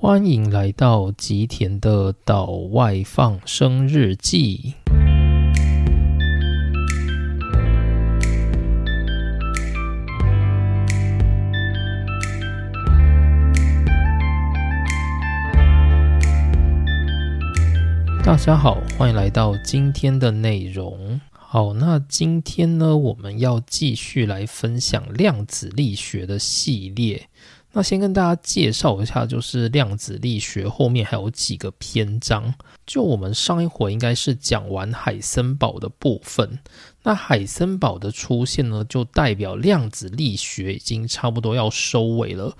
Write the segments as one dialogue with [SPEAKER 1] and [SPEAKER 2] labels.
[SPEAKER 1] 欢迎来到吉田的岛外放生日记。大家好，欢迎来到今天的内容。好，那今天呢，我们要继续来分享量子力学的系列。那先跟大家介绍一下，就是量子力学后面还有几个篇章。就我们上一回应该是讲完海森堡的部分，那海森堡的出现呢，就代表量子力学已经差不多要收尾了。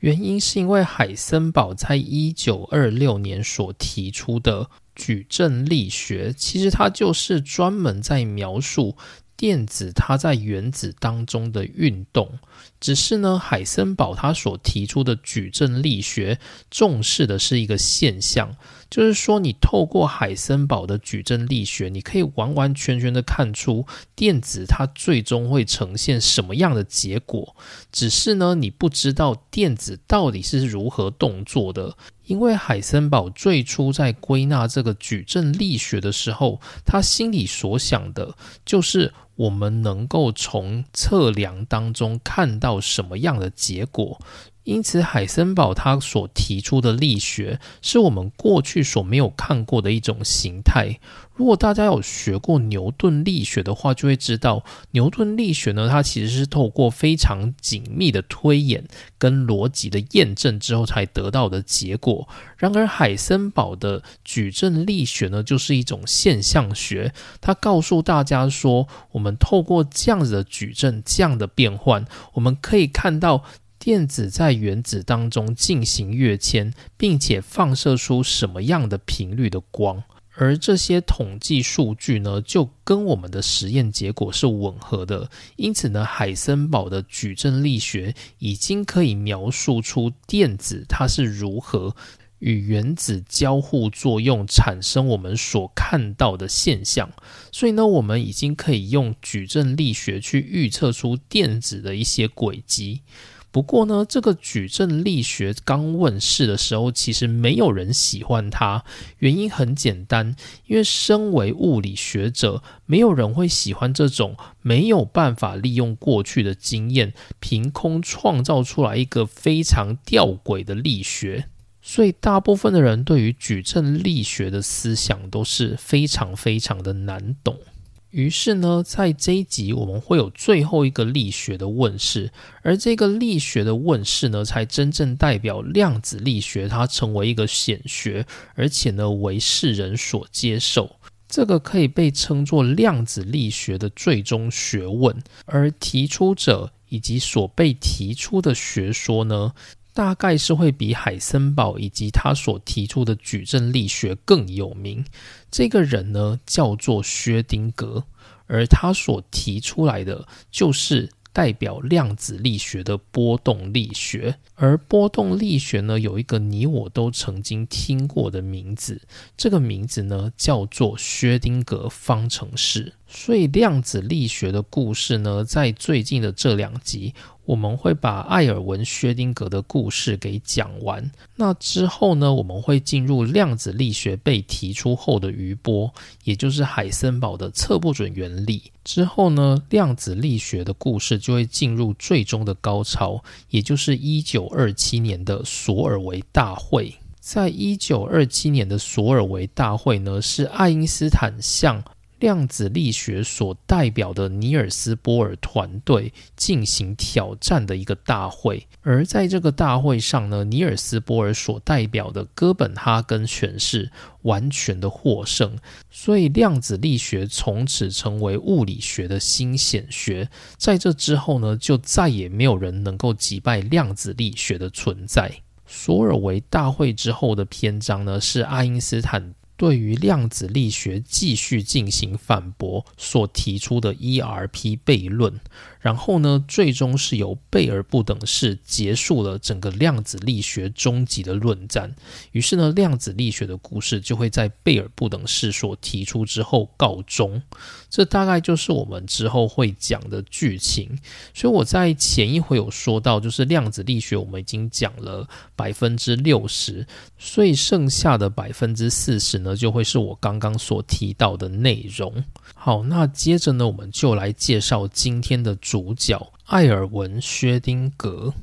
[SPEAKER 1] 原因是因为海森堡在一九二六年所提出的。矩阵力学其实它就是专门在描述电子它在原子当中的运动，只是呢，海森堡他所提出的矩阵力学重视的是一个现象。就是说，你透过海森堡的矩阵力学，你可以完完全全的看出电子它最终会呈现什么样的结果。只是呢，你不知道电子到底是如何动作的。因为海森堡最初在归纳这个矩阵力学的时候，他心里所想的就是我们能够从测量当中看到什么样的结果。因此，海森堡他所提出的力学是我们过去所没有看过的一种形态。如果大家有学过牛顿力学的话，就会知道牛顿力学呢，它其实是透过非常紧密的推演跟逻辑的验证之后才得到的结果。然而，海森堡的矩阵力学呢，就是一种现象学，它告诉大家说，我们透过这样子的矩阵这样的变换，我们可以看到。电子在原子当中进行跃迁，并且放射出什么样的频率的光？而这些统计数据呢，就跟我们的实验结果是吻合的。因此呢，海森堡的矩阵力学已经可以描述出电子它是如何与原子交互作用，产生我们所看到的现象。所以呢，我们已经可以用矩阵力学去预测出电子的一些轨迹。不过呢，这个矩阵力学刚问世的时候，其实没有人喜欢它。原因很简单，因为身为物理学者，没有人会喜欢这种没有办法利用过去的经验，凭空创造出来一个非常吊诡的力学。所以，大部分的人对于矩阵力学的思想都是非常非常的难懂。于是呢，在这一集我们会有最后一个力学的问世，而这个力学的问世呢，才真正代表量子力学它成为一个显学，而且呢为世人所接受。这个可以被称作量子力学的最终学问，而提出者以及所被提出的学说呢？大概是会比海森堡以及他所提出的矩阵力学更有名。这个人呢，叫做薛丁格，而他所提出来的就是代表量子力学的波动力学。而波动力学呢，有一个你我都曾经听过的名字，这个名字呢，叫做薛丁格方程式。所以量子力学的故事呢，在最近的这两集。我们会把艾尔文·薛丁格的故事给讲完。那之后呢，我们会进入量子力学被提出后的余波，也就是海森堡的测不准原理。之后呢，量子力学的故事就会进入最终的高潮，也就是一九二七年的索尔维大会。在一九二七年的索尔维大会呢，是爱因斯坦向量子力学所代表的尼尔斯波尔团队进行挑战的一个大会，而在这个大会上呢，尼尔斯波尔所代表的哥本哈根诠释完全的获胜，所以量子力学从此成为物理学的新显学。在这之后呢，就再也没有人能够击败量子力学的存在。索尔维大会之后的篇章呢，是爱因斯坦。对于量子力学继续进行反驳所提出的 ERP 悖论，然后呢，最终是由贝尔不等式结束了整个量子力学终极的论战。于是呢，量子力学的故事就会在贝尔不等式所提出之后告终。这大概就是我们之后会讲的剧情。所以我在前一回有说到，就是量子力学我们已经讲了百分之六十，所以剩下的百分之四十呢。就会是我刚刚所提到的内容。好，那接着呢，我们就来介绍今天的主角艾尔文·薛丁格。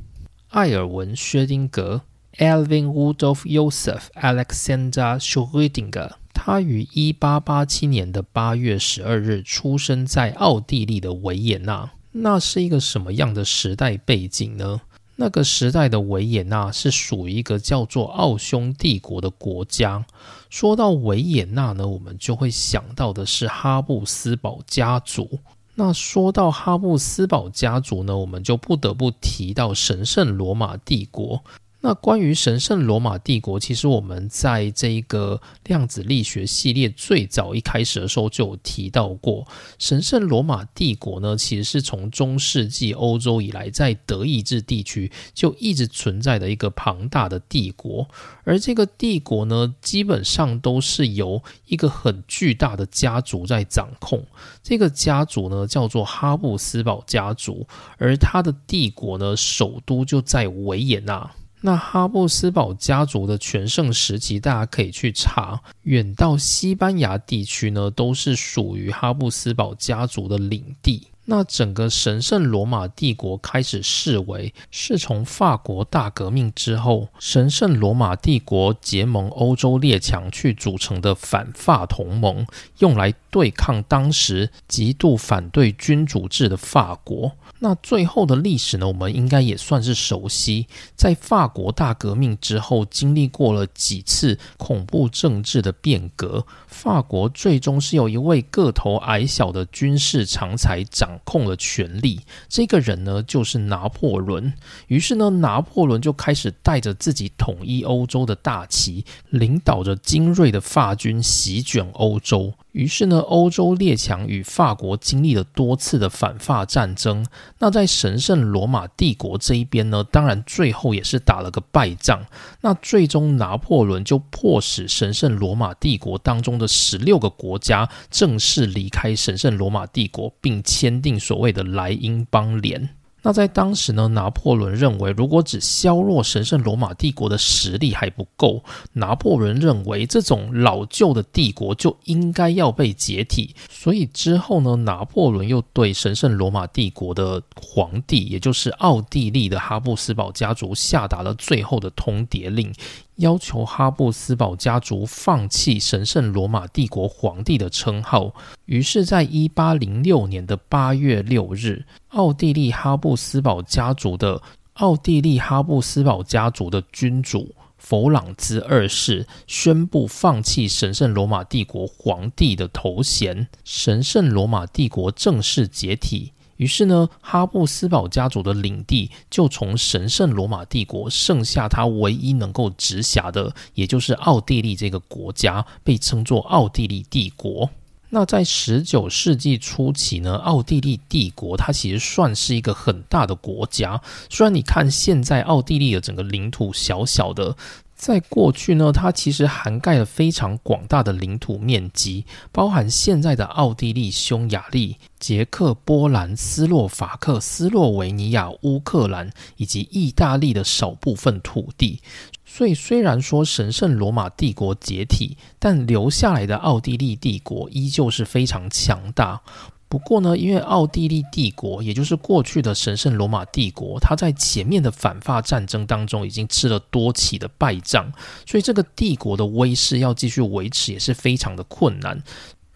[SPEAKER 1] 艾尔文·薛丁格 （Alvin Rudolf Joseph Alexander Schrödinger），他于一八八七年的八月十二日出生在奥地利的维也纳。那是一个什么样的时代背景呢？那个时代的维也纳是属于一个叫做奥匈帝国的国家。说到维也纳呢，我们就会想到的是哈布斯堡家族。那说到哈布斯堡家族呢，我们就不得不提到神圣罗马帝国。那关于神圣罗马帝国，其实我们在这一个量子力学系列最早一开始的时候就有提到过。神圣罗马帝国呢，其实是从中世纪欧洲以来，在德意志地区就一直存在的一个庞大的帝国。而这个帝国呢，基本上都是由一个很巨大的家族在掌控。这个家族呢，叫做哈布斯堡家族，而它的帝国呢，首都就在维也纳。那哈布斯堡家族的全盛时期，大家可以去查，远到西班牙地区呢，都是属于哈布斯堡家族的领地。那整个神圣罗马帝国开始视为是从法国大革命之后，神圣罗马帝国结盟欧洲列强去组成的反法同盟，用来对抗当时极度反对君主制的法国。那最后的历史呢？我们应该也算是熟悉。在法国大革命之后，经历过了几次恐怖政治的变革，法国最终是有一位个头矮小的军事长才掌控了权力。这个人呢，就是拿破仑。于是呢，拿破仑就开始带着自己统一欧洲的大旗，领导着精锐的法军席卷欧洲。于是呢，欧洲列强与法国经历了多次的反法战争。那在神圣罗马帝国这一边呢，当然最后也是打了个败仗。那最终拿破仑就迫使神圣罗马帝国当中的十六个国家正式离开神圣罗马帝国，并签订所谓的莱茵邦联。那在当时呢，拿破仑认为，如果只削弱神圣罗马帝国的实力还不够，拿破仑认为这种老旧的帝国就应该要被解体。所以之后呢，拿破仑又对神圣罗马帝国的皇帝，也就是奥地利的哈布斯堡家族，下达了最后的通牒令。要求哈布斯堡家族放弃神圣罗马帝国皇帝的称号。于是，在一八零六年的八月六日，奥地利哈布斯堡家族的奥地利哈布斯堡家族的君主弗朗兹二世宣布放弃神圣罗马帝国皇帝的头衔，神圣罗马帝国正式解体。于是呢，哈布斯堡家族的领地就从神圣罗马帝国剩下他唯一能够直辖的，也就是奥地利这个国家，被称作奥地利帝国。那在十九世纪初期呢，奥地利帝国它其实算是一个很大的国家。虽然你看现在奥地利的整个领土小小的。在过去呢，它其实涵盖了非常广大的领土面积，包含现在的奥地利、匈牙利、捷克、波兰、斯洛伐克、斯洛维尼亚、乌克兰以及意大利的少部分土地。所以，虽然说神圣罗马帝国解体，但留下来的奥地利帝国依旧是非常强大。不过呢，因为奥地利帝国，也就是过去的神圣罗马帝国，它在前面的反法战争当中已经吃了多起的败仗，所以这个帝国的威势要继续维持也是非常的困难。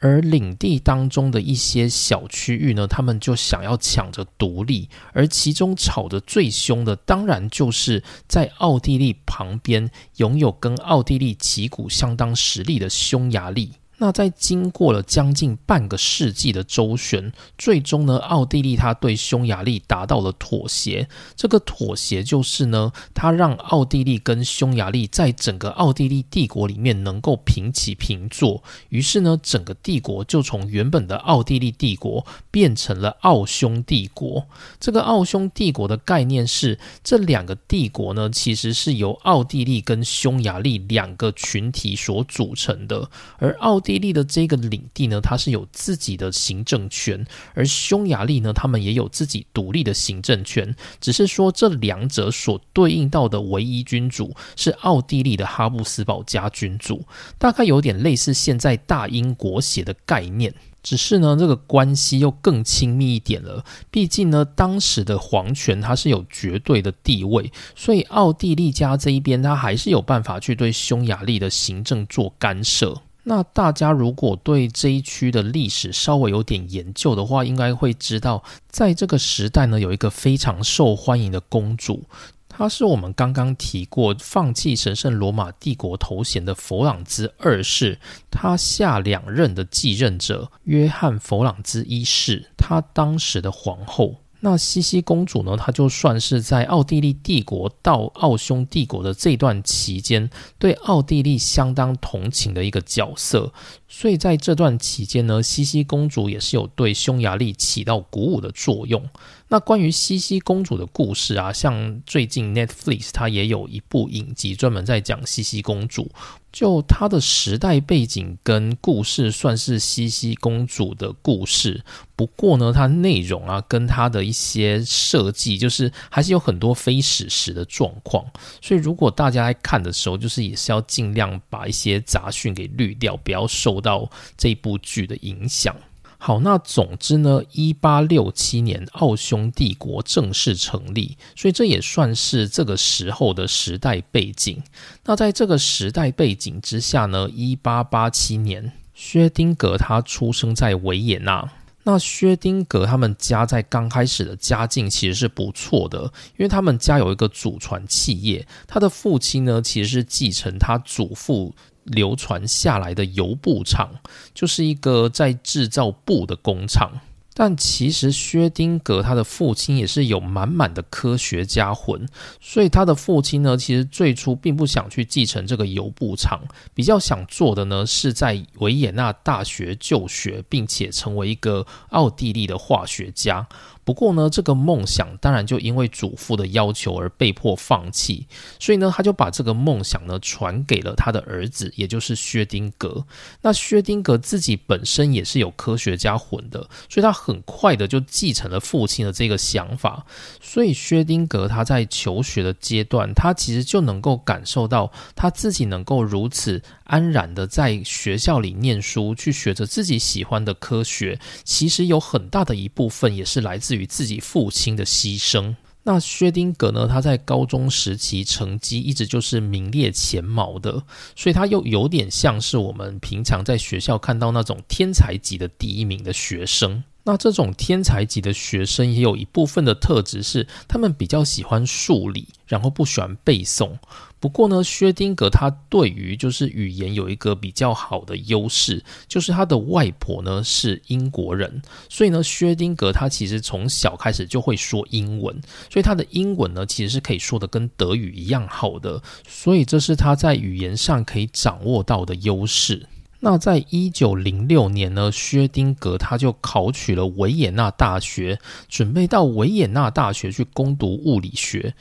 [SPEAKER 1] 而领地当中的一些小区域呢，他们就想要抢着独立，而其中吵得最凶的，当然就是在奥地利旁边拥有跟奥地利旗鼓相当实力的匈牙利。那在经过了将近半个世纪的周旋，最终呢，奥地利他对匈牙利达到了妥协。这个妥协就是呢，他让奥地利跟匈牙利在整个奥地利帝国里面能够平起平坐。于是呢，整个帝国就从原本的奥地利帝国变成了奥匈帝国。这个奥匈帝国的概念是，这两个帝国呢，其实是由奥地利跟匈牙利两个群体所组成的，而奥地地利的这个领地呢，它是有自己的行政权，而匈牙利呢，他们也有自己独立的行政权，只是说这两者所对应到的唯一君主是奥地利的哈布斯堡家君主，大概有点类似现在大英国协的概念。只是呢，这个关系又更亲密一点了。毕竟呢，当时的皇权它是有绝对的地位，所以奥地利家这一边，他还是有办法去对匈牙利的行政做干涉。那大家如果对这一区的历史稍微有点研究的话，应该会知道，在这个时代呢，有一个非常受欢迎的公主。她是我们刚刚提过放弃神圣罗马帝国头衔的弗朗兹二世，他下两任的继任者约翰弗朗兹一世，他当时的皇后。那茜茜公主呢？她就算是在奥地利帝国到奥匈帝国的这段期间，对奥地利相当同情的一个角色。所以在这段期间呢，西西公主也是有对匈牙利起到鼓舞的作用。那关于西西公主的故事啊，像最近 Netflix 它也有一部影集专门在讲西西公主。就她的时代背景跟故事，算是西西公主的故事。不过呢，它内容啊，跟它的一些设计，就是还是有很多非史实的状况。所以如果大家在看的时候，就是也是要尽量把一些杂讯给滤掉，不要受到这部剧的影响。好，那总之呢，一八六七年奥匈帝国正式成立，所以这也算是这个时候的时代背景。那在这个时代背景之下呢，一八八七年，薛丁格他出生在维也纳。那薛丁格他们家在刚开始的家境其实是不错的，因为他们家有一个祖传企业，他的父亲呢其实是继承他祖父。流传下来的油布厂，就是一个在制造布的工厂。但其实薛丁格他的父亲也是有满满的科学家魂，所以他的父亲呢，其实最初并不想去继承这个油布厂，比较想做的呢，是在维也纳大学就学，并且成为一个奥地利的化学家。不过呢，这个梦想当然就因为祖父的要求而被迫放弃，所以呢，他就把这个梦想呢传给了他的儿子，也就是薛丁格。那薛丁格自己本身也是有科学家魂的，所以他很快的就继承了父亲的这个想法。所以薛丁格他在求学的阶段，他其实就能够感受到他自己能够如此。安然的在学校里念书，去学着自己喜欢的科学，其实有很大的一部分也是来自于与自己父亲的牺牲。那薛丁格呢？他在高中时期成绩一直就是名列前茅的，所以他又有点像是我们平常在学校看到那种天才级的第一名的学生。那这种天才级的学生也有一部分的特质是，他们比较喜欢数理，然后不喜欢背诵。不过呢，薛丁格他对于就是语言有一个比较好的优势，就是他的外婆呢是英国人，所以呢，薛丁格他其实从小开始就会说英文，所以他的英文呢其实是可以说的跟德语一样好的，所以这是他在语言上可以掌握到的优势。那在一九零六年呢，薛丁格他就考取了维也纳大学，准备到维也纳大学去攻读物理学。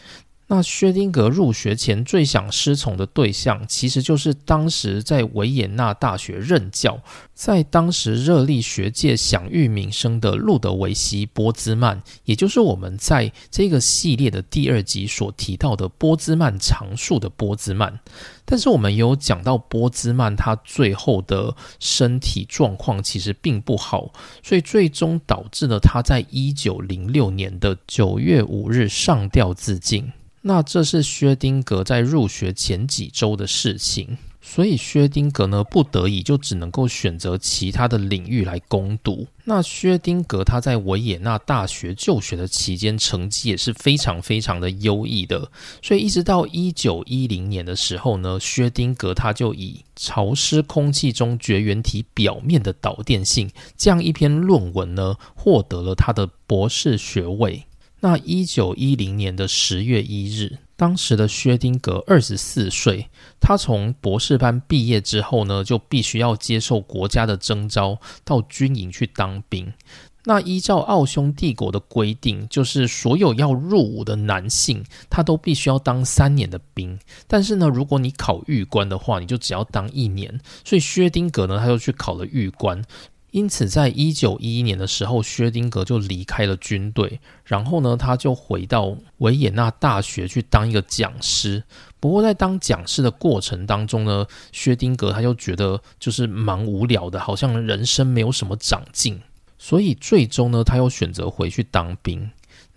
[SPEAKER 1] 那薛丁格入学前最想师从的对象，其实就是当时在维也纳大学任教，在当时热力学界享誉名声的路德维希·波兹曼，也就是我们在这个系列的第二集所提到的波兹曼常数的波兹曼。但是我们有讲到波兹曼他最后的身体状况其实并不好，所以最终导致了他在一九零六年的九月五日上吊自尽。那这是薛丁格在入学前几周的事情。所以薛丁格呢，不得已就只能够选择其他的领域来攻读。那薛丁格他在维也纳大学就学的期间，成绩也是非常非常的优异的。所以一直到一九一零年的时候呢，薛丁格他就以潮湿空气中绝缘体表面的导电性这样一篇论文呢，获得了他的博士学位。那一九一零年的十月一日。当时的薛丁格二十四岁，他从博士班毕业之后呢，就必须要接受国家的征召，到军营去当兵。那依照奥匈帝国的规定，就是所有要入伍的男性，他都必须要当三年的兵。但是呢，如果你考狱官的话，你就只要当一年。所以薛丁格呢，他就去考了狱官。因此，在一九一一年的时候，薛丁格就离开了军队，然后呢，他就回到维也纳大学去当一个讲师。不过，在当讲师的过程当中呢，薛丁格他就觉得就是蛮无聊的，好像人生没有什么长进，所以最终呢，他又选择回去当兵。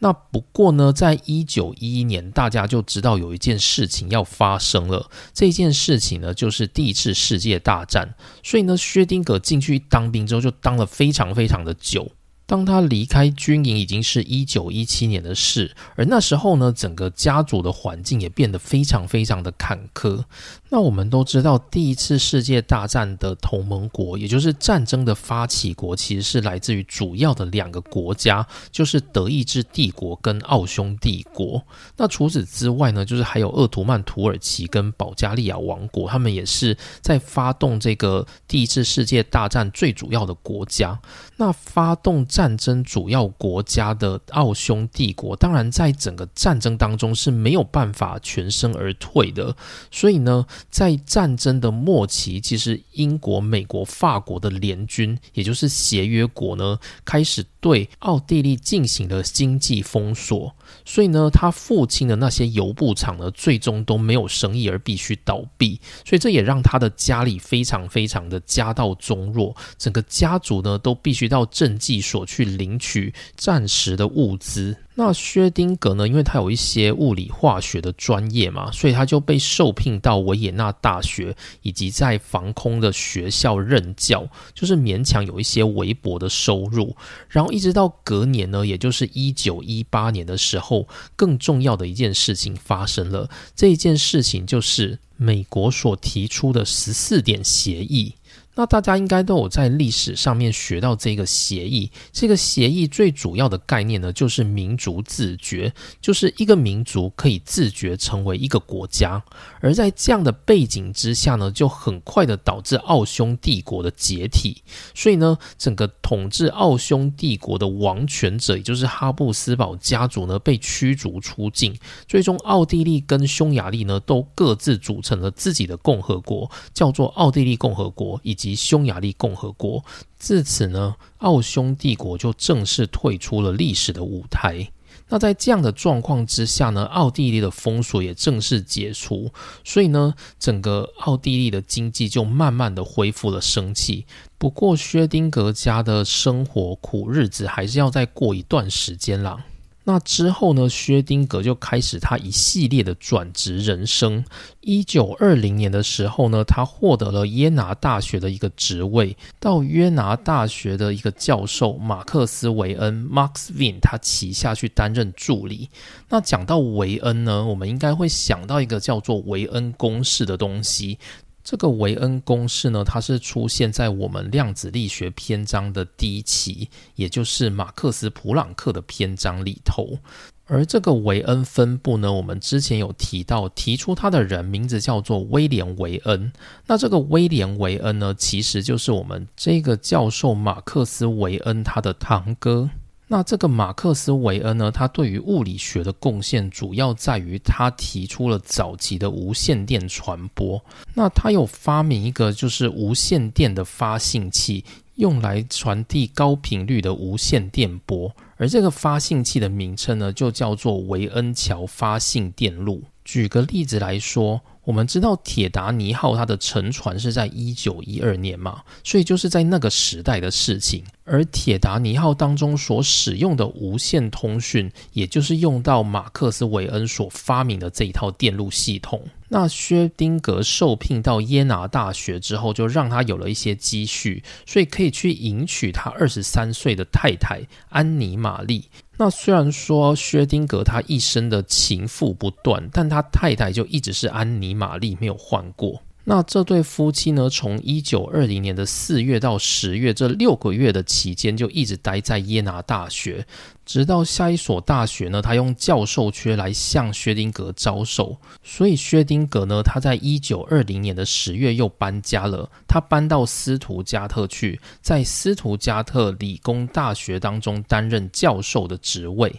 [SPEAKER 1] 那不过呢，在一九一一年，大家就知道有一件事情要发生了。这件事情呢，就是第一次世界大战。所以呢，薛丁格进去当兵之后，就当了非常非常的久。当他离开军营，已经是一九一七年的事，而那时候呢，整个家族的环境也变得非常非常的坎坷。那我们都知道，第一次世界大战的同盟国，也就是战争的发起国，其实是来自于主要的两个国家，就是德意志帝国跟奥匈帝国。那除此之外呢，就是还有鄂图曼土耳其跟保加利亚王国，他们也是在发动这个第一次世界大战最主要的国家。那发动战争主要国家的奥匈帝国，当然在整个战争当中是没有办法全身而退的。所以呢，在战争的末期，其实英国、美国、法国的联军，也就是协约国呢，开始对奥地利进行了经济封锁。所以呢，他父亲的那些油布厂呢，最终都没有生意而必须倒闭。所以这也让他的家里非常非常的家道中落，整个家族呢都必须到赈济所去领取暂时的物资。那薛丁格呢？因为他有一些物理化学的专业嘛，所以他就被受聘到维也纳大学以及在防空的学校任教，就是勉强有一些微薄的收入。然后一直到隔年呢，也就是一九一八年的时候，更重要的一件事情发生了。这一件事情就是美国所提出的十四点协议。那大家应该都有在历史上面学到这个协议。这个协议最主要的概念呢，就是民族自觉，就是一个民族可以自觉成为一个国家。而在这样的背景之下呢，就很快的导致奥匈帝国的解体。所以呢，整个统治奥匈帝国的王权者，也就是哈布斯堡家族呢，被驱逐出境。最终，奥地利跟匈牙利呢，都各自组成了自己的共和国，叫做奥地利共和国，以。及匈牙利共和国，自此呢，奥匈帝国就正式退出了历史的舞台。那在这样的状况之下呢，奥地利的封锁也正式解除，所以呢，整个奥地利的经济就慢慢的恢复了生气。不过，薛丁格家的生活苦日子还是要再过一段时间啦。那之后呢？薛丁格就开始他一系列的转职人生。一九二零年的时候呢，他获得了耶拿大学的一个职位，到约拿大学的一个教授马克思韦恩 （Max Wien） 他旗下去担任助理。那讲到韦恩呢，我们应该会想到一个叫做韦恩公式的东西。这个维恩公式呢，它是出现在我们量子力学篇章的第一期，也就是马克思普朗克的篇章里头。而这个维恩分布呢，我们之前有提到，提出它的人名字叫做威廉维恩。那这个威廉维恩呢，其实就是我们这个教授马克思维恩他的堂哥。那这个马克思韦恩呢？他对于物理学的贡献主要在于他提出了早期的无线电传播。那他有发明一个就是无线电的发信器，用来传递高频率的无线电波。而这个发信器的名称呢，就叫做韦恩桥发信电路。举个例子来说。我们知道铁达尼号它的沉船是在一九一二年嘛，所以就是在那个时代的事情。而铁达尼号当中所使用的无线通讯，也就是用到马克思韦恩所发明的这一套电路系统。那薛丁格受聘到耶拿大学之后，就让他有了一些积蓄，所以可以去迎娶他二十三岁的太太安妮玛丽。那虽然说薛丁格他一生的情妇不断，但他太太就一直是安妮玛丽，没有换过。那这对夫妻呢，从一九二零年的四月到十月这六个月的期间，就一直待在耶拿大学。直到下一所大学呢，他用教授缺来向薛丁格招手，所以薛丁格呢，他在一九二零年的十月又搬家了，他搬到斯图加特去，在斯图加特理工大学当中担任教授的职位。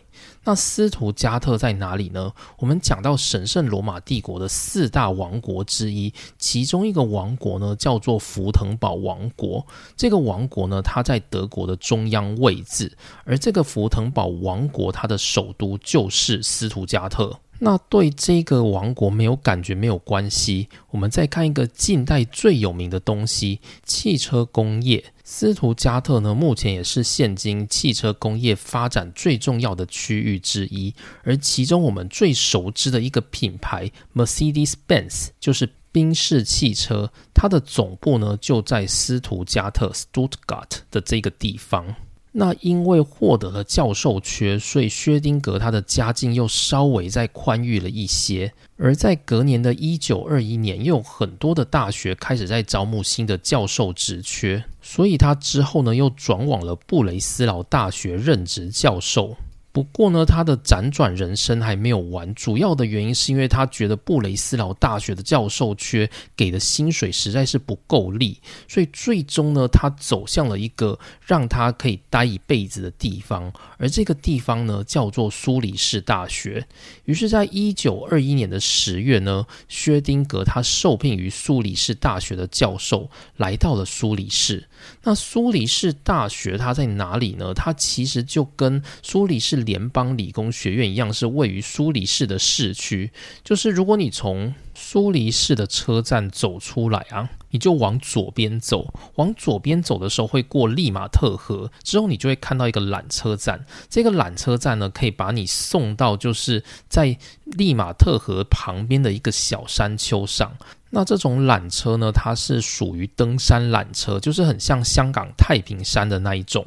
[SPEAKER 1] 那斯图加特在哪里呢？我们讲到神圣罗马帝国的四大王国之一，其中一个王国呢叫做福腾堡王国。这个王国呢，它在德国的中央位置，而这个福腾堡王国它的首都就是斯图加特。那对这个王国没有感觉没有关系。我们再看一个近代最有名的东西——汽车工业。斯图加特呢，目前也是现今汽车工业发展最重要的区域之一。而其中我们最熟知的一个品牌 Mercedes-Benz，就是宾士汽车，它的总部呢就在斯图加特 （Stuttgart） 的这个地方。那因为获得了教授缺，所以薛丁格他的家境又稍微再宽裕了一些。而在隔年的一九二一年，又有很多的大学开始在招募新的教授职缺，所以他之后呢又转往了布雷斯劳大学任职教授。不过呢，他的辗转人生还没有完，主要的原因是因为他觉得布雷斯劳大学的教授缺给的薪水实在是不够力，所以最终呢，他走向了一个让他可以待一辈子的地方，而这个地方呢叫做苏黎世大学。于是，在一九二一年的十月呢，薛丁格他受聘于苏黎世大学的教授，来到了苏黎世。那苏黎世大学它在哪里呢？它其实就跟苏黎世联邦理工学院一样，是位于苏黎世的市区。就是如果你从苏黎世的车站走出来啊，你就往左边走，往左边走的时候会过利马特河，之后你就会看到一个缆车站。这个缆车站呢，可以把你送到就是在利马特河旁边的一个小山丘上。那这种缆车呢，它是属于登山缆车，就是很像香港太平山的那一种。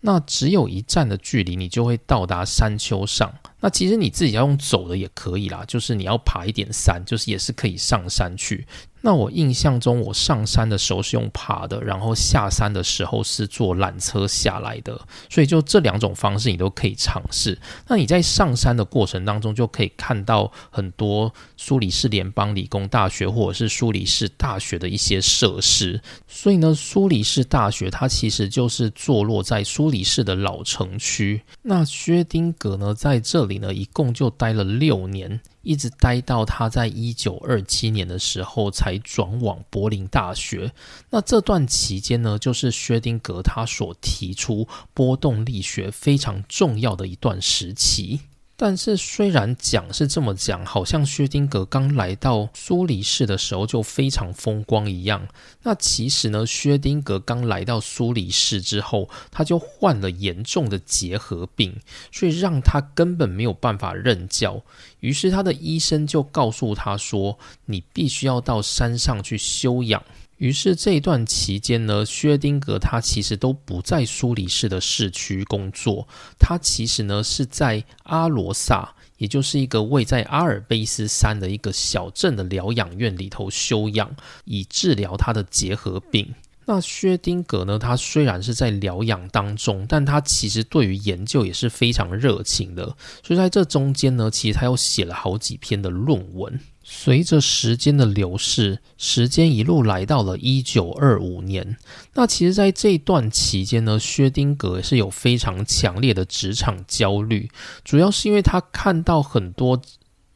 [SPEAKER 1] 那只有一站的距离，你就会到达山丘上。那其实你自己要用走的也可以啦，就是你要爬一点山，就是也是可以上山去。那我印象中，我上山的时候是用爬的，然后下山的时候是坐缆车下来的。所以就这两种方式，你都可以尝试。那你在上山的过程当中，就可以看到很多苏黎世联邦理工大学或者是苏黎世大学的一些设施。所以呢，苏黎世大学它其实就是坐落在苏黎世的老城区。那薛丁格呢，在这里呢，一共就待了六年。一直待到他在一九二七年的时候才转往柏林大学。那这段期间呢，就是薛定格他所提出波动力学非常重要的一段时期。但是，虽然讲是这么讲，好像薛丁格刚来到苏黎世的时候就非常风光一样。那其实呢，薛丁格刚来到苏黎世之后，他就患了严重的结核病，所以让他根本没有办法任教。于是，他的医生就告诉他说：“你必须要到山上去休养。”于是这一段期间呢，薛丁格他其实都不在苏黎世的市区工作，他其实呢是在阿罗萨，也就是一个位在阿尔卑斯山的一个小镇的疗养院里头休养，以治疗他的结核病。那薛丁格呢，他虽然是在疗养当中，但他其实对于研究也是非常热情的，所以在这中间呢，其实他又写了好几篇的论文。随着时间的流逝，时间一路来到了一九二五年。那其实，在这段期间呢，薛丁格是有非常强烈的职场焦虑，主要是因为他看到很多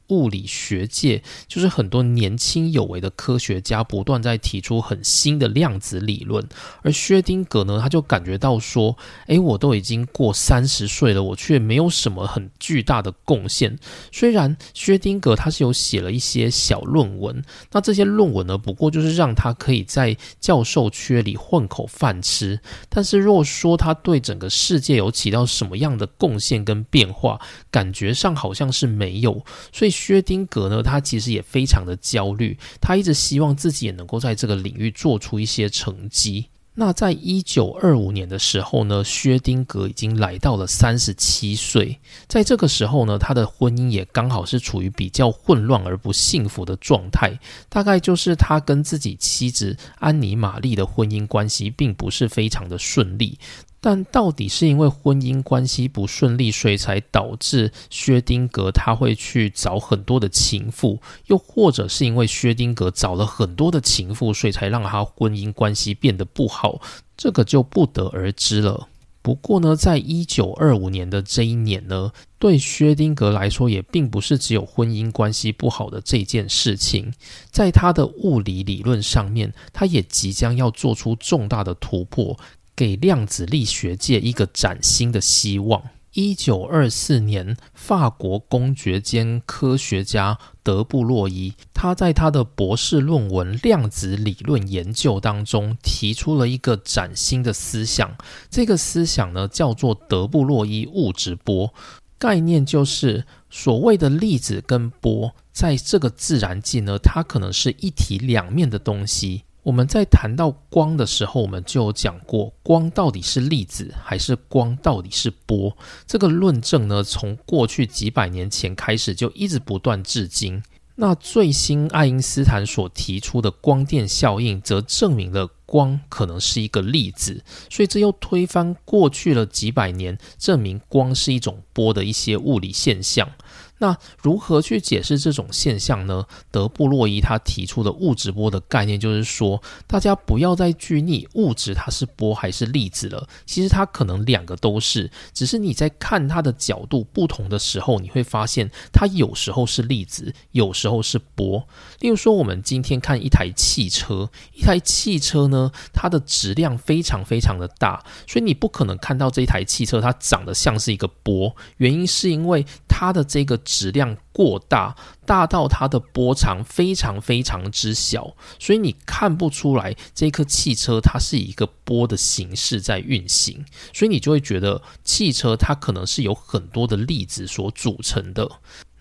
[SPEAKER 1] 物理学界就是很多年轻有为的科学家不断在提出很新的量子理论，而薛丁格呢，他就感觉到说，诶，我都已经过三十岁了，我却没有什么很巨大的贡献。虽然薛丁格他是有写了一些小论文，那这些论文呢，不过就是让他可以在教授缺里混口饭吃。但是如果说他对整个世界有起到什么样的贡献跟变化，感觉上好像是没有，所以。薛丁格呢，他其实也非常的焦虑，他一直希望自己也能够在这个领域做出一些成绩。那在一九二五年的时候呢，薛丁格已经来到了三十七岁，在这个时候呢，他的婚姻也刚好是处于比较混乱而不幸福的状态，大概就是他跟自己妻子安妮玛丽的婚姻关系并不是非常的顺利。但到底是因为婚姻关系不顺利，所以才导致薛丁格他会去找很多的情妇，又或者是因为薛丁格找了很多的情妇，所以才让他婚姻关系变得不好，这个就不得而知了。不过呢，在一九二五年的这一年呢，对薛丁格来说也并不是只有婚姻关系不好的这件事情，在他的物理理论上面，他也即将要做出重大的突破。给量子力学界一个崭新的希望。一九二四年，法国公爵兼科学家德布洛伊，他在他的博士论文《量子理论研究》当中提出了一个崭新的思想。这个思想呢，叫做德布洛伊物质波。概念就是所谓的粒子跟波，在这个自然界呢，它可能是一体两面的东西。我们在谈到光的时候，我们就有讲过，光到底是粒子还是光到底是波？这个论证呢，从过去几百年前开始就一直不断至今。那最新爱因斯坦所提出的光电效应，则证明了光可能是一个粒子，所以这又推翻过去了几百年证明光是一种波的一些物理现象。那如何去解释这种现象呢？德布洛伊他提出的物质波的概念，就是说，大家不要再拘泥物质它是波还是粒子了。其实它可能两个都是，只是你在看它的角度不同的时候，你会发现它有时候是粒子，有时候是波。例如说，我们今天看一台汽车，一台汽车呢，它的质量非常非常的大，所以你不可能看到这一台汽车它长得像是一个波，原因是因为它的这个。质量过大，大到它的波长非常非常之小，所以你看不出来这颗汽车它是以一个波的形式在运行，所以你就会觉得汽车它可能是有很多的粒子所组成的。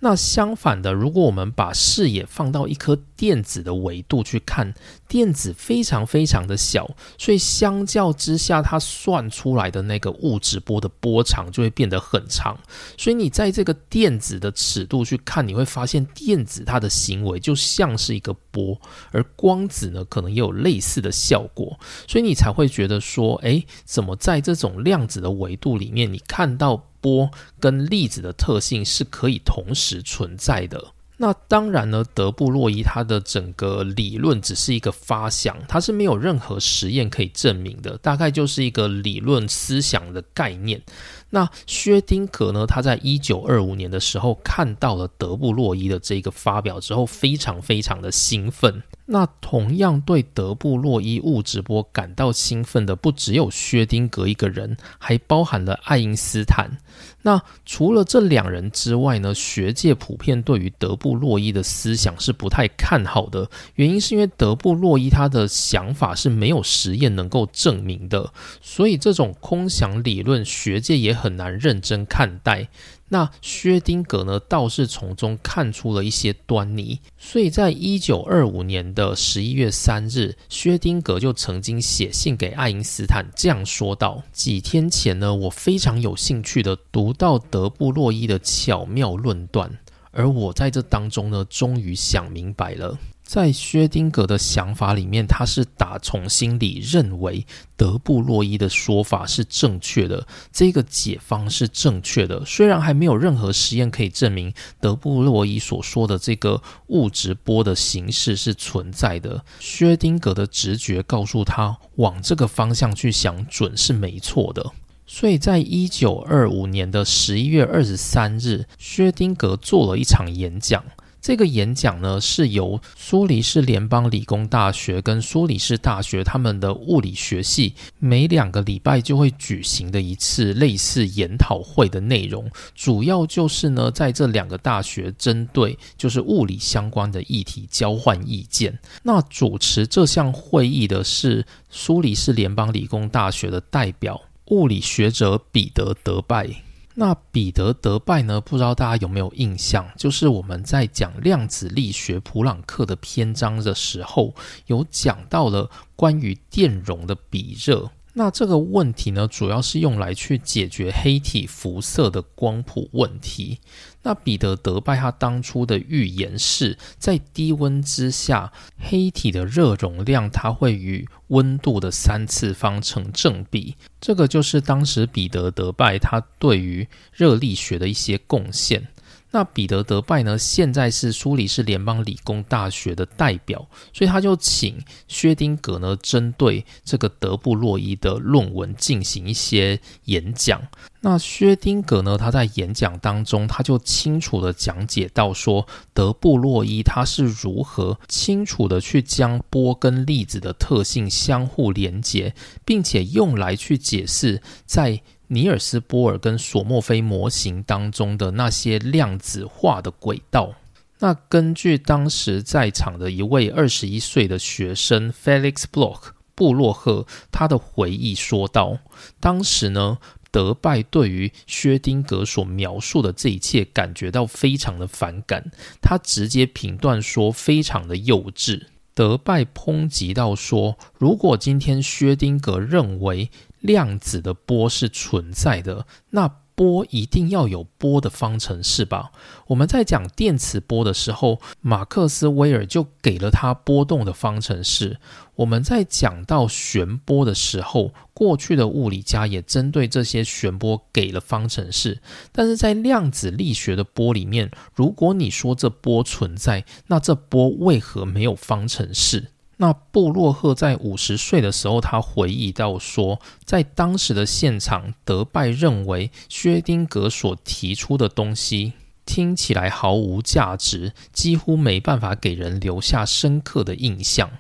[SPEAKER 1] 那相反的，如果我们把视野放到一颗电子的维度去看，电子非常非常的小，所以相较之下，它算出来的那个物质波的波长就会变得很长。所以你在这个电子的尺度去看，你会发现电子它的行为就像是一个波，而光子呢，可能也有类似的效果。所以你才会觉得说，诶，怎么在这种量子的维度里面，你看到？波跟粒子的特性是可以同时存在的。那当然呢，德布洛伊他的整个理论只是一个发想，他是没有任何实验可以证明的，大概就是一个理论思想的概念。那薛丁格呢，他在一九二五年的时候看到了德布洛伊的这个发表之后，非常非常的兴奋。那同样对德布洛伊物质波感到兴奋的，不只有薛丁格一个人，还包含了爱因斯坦。那除了这两人之外呢，学界普遍对于德布洛伊的思想是不太看好的。原因是因为德布洛伊他的想法是没有实验能够证明的，所以这种空想理论，学界也很难认真看待。那薛丁格呢，倒是从中看出了一些端倪，所以在一九二五年的十一月三日，薛丁格就曾经写信给爱因斯坦，这样说道：“几天前呢，我非常有兴趣的读到德布洛伊的巧妙论断，而我在这当中呢，终于想明白了。”在薛丁格的想法里面，他是打从心里认为德布洛伊的说法是正确的，这个解方是正确的。虽然还没有任何实验可以证明德布洛伊所说的这个物质波的形式是存在的，薛丁格的直觉告诉他往这个方向去想准是没错的。所以在一九二五年的十一月二十三日，薛丁格做了一场演讲。这个演讲呢，是由苏黎世联邦理工大学跟苏黎世大学他们的物理学系每两个礼拜就会举行的一次类似研讨会的内容，主要就是呢，在这两个大学针对就是物理相关的议题交换意见。那主持这项会议的是苏黎世联邦理工大学的代表物理学者彼得德拜。那彼得德拜呢？不知道大家有没有印象？就是我们在讲量子力学普朗克的篇章的时候，有讲到了关于电容的比热。那这个问题呢，主要是用来去解决黑体辐射的光谱问题。那彼得德拜他当初的预言是在低温之下，黑体的热容量它会与温度的三次方成正比。这个就是当时彼得德拜他对于热力学的一些贡献。那彼得德拜呢？现在是苏黎世联邦理工大学的代表，所以他就请薛丁格呢，针对这个德布洛伊的论文进行一些演讲。那薛丁格呢，他在演讲当中，他就清楚的讲解到说，德布洛伊他是如何清楚的去将波跟粒子的特性相互连接，并且用来去解释在。尼尔斯波尔跟索莫菲模型当中的那些量子化的轨道，那根据当时在场的一位二十一岁的学生 Felix Bloch 布洛赫他的回忆说道，当时呢，德拜对于薛丁格所描述的这一切感觉到非常的反感，他直接评断说非常的幼稚。德拜抨击到说，如果今天薛丁格认为。量子的波是存在的，那波一定要有波的方程式吧？我们在讲电磁波的时候，马克思威尔就给了它波动的方程式。我们在讲到旋波的时候，过去的物理家也针对这些旋波给了方程式。但是在量子力学的波里面，如果你说这波存在，那这波为何没有方程式？那布洛赫在五十岁的时候，他回忆到说，在当时的现场，德拜认为薛丁格所提出的东西听起来毫无价值，几乎没办法给人留下深刻的印象。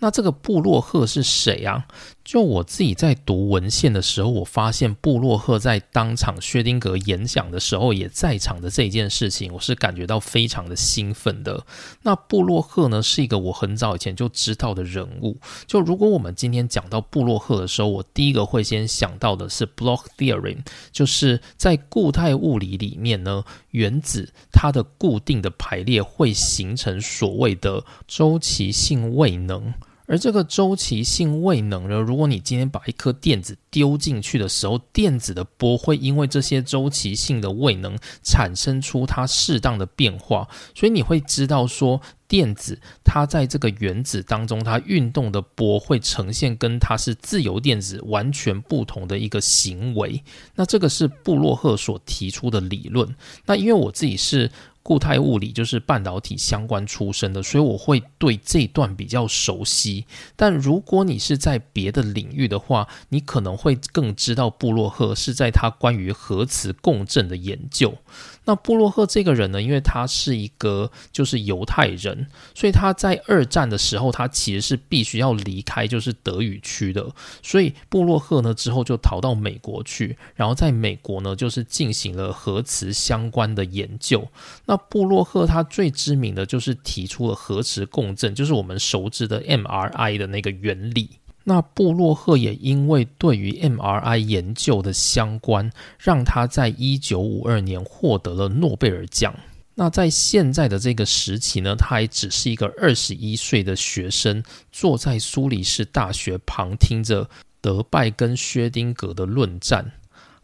[SPEAKER 1] 那这个布洛赫是谁啊？就我自己在读文献的时候，我发现布洛赫在当场薛丁格演讲的时候也在场的这件事情，我是感觉到非常的兴奋的。那布洛赫呢，是一个我很早以前就知道的人物。就如果我们今天讲到布洛赫的时候，我第一个会先想到的是 Bloch theorem，就是在固态物理里面呢，原子它的固定的排列会形成所谓的周期性位能。而这个周期性位能呢，如果你今天把一颗电子丢进去的时候，电子的波会因为这些周期性的位能产生出它适当的变化，所以你会知道说，电子它在这个原子当中，它运动的波会呈现跟它是自由电子完全不同的一个行为。那这个是布洛赫所提出的理论。那因为我自己是。固态物理就是半导体相关出身的，所以我会对这段比较熟悉。但如果你是在别的领域的话，你可能会更知道布洛赫是在他关于核磁共振的研究。那布洛赫这个人呢，因为他是一个就是犹太人，所以他在二战的时候，他其实是必须要离开就是德语区的。所以布洛赫呢之后就逃到美国去，然后在美国呢就是进行了核磁相关的研究。那布洛赫他最知名的就是提出了核磁共振，就是我们熟知的 MRI 的那个原理。那布洛赫也因为对于 MRI 研究的相关，让他在一九五二年获得了诺贝尔奖。那在现在的这个时期呢，他还只是一个二十一岁的学生，坐在苏黎世大学旁听着德拜跟薛丁格的论战。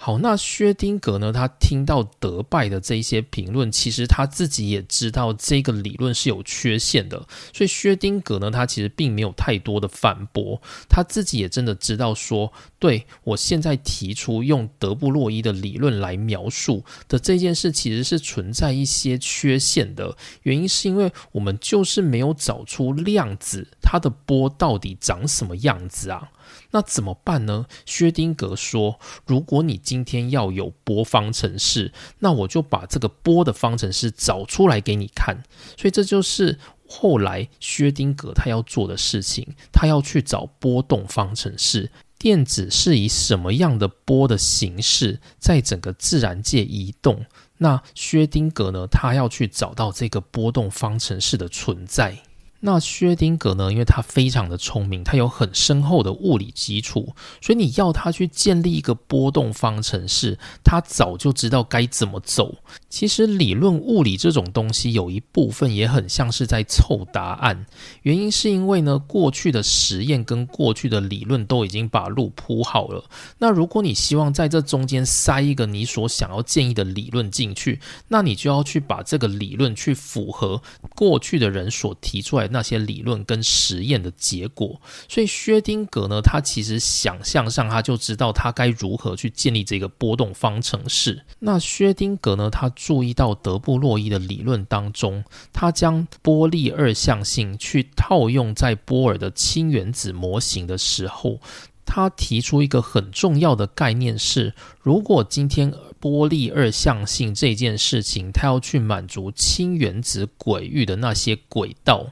[SPEAKER 1] 好，那薛丁格呢？他听到德拜的这一些评论，其实他自己也知道这个理论是有缺陷的，所以薛丁格呢，他其实并没有太多的反驳，他自己也真的知道说，对我现在提出用德布洛伊的理论来描述的这件事，其实是存在一些缺陷的。原因是因为我们就是没有找出量子它的波到底长什么样子啊。那怎么办呢？薛丁格说：“如果你今天要有波方程式，那我就把这个波的方程式找出来给你看。”所以这就是后来薛丁格他要做的事情，他要去找波动方程式，电子是以什么样的波的形式在整个自然界移动。那薛丁格呢，他要去找到这个波动方程式的存在。那薛丁格呢？因为他非常的聪明，他有很深厚的物理基础，所以你要他去建立一个波动方程式，他早就知道该怎么走。其实理论物理这种东西，有一部分也很像是在凑答案。原因是因为呢，过去的实验跟过去的理论都已经把路铺好了。那如果你希望在这中间塞一个你所想要建议的理论进去，那你就要去把这个理论去符合过去的人所提出来。那些理论跟实验的结果，所以薛丁格呢，他其实想象上他就知道他该如何去建立这个波动方程式。那薛丁格呢，他注意到德布洛伊的理论当中，他将波粒二象性去套用在波尔的氢原子模型的时候。他提出一个很重要的概念是：如果今天波粒二象性这件事情，它要去满足氢原子轨域的那些轨道，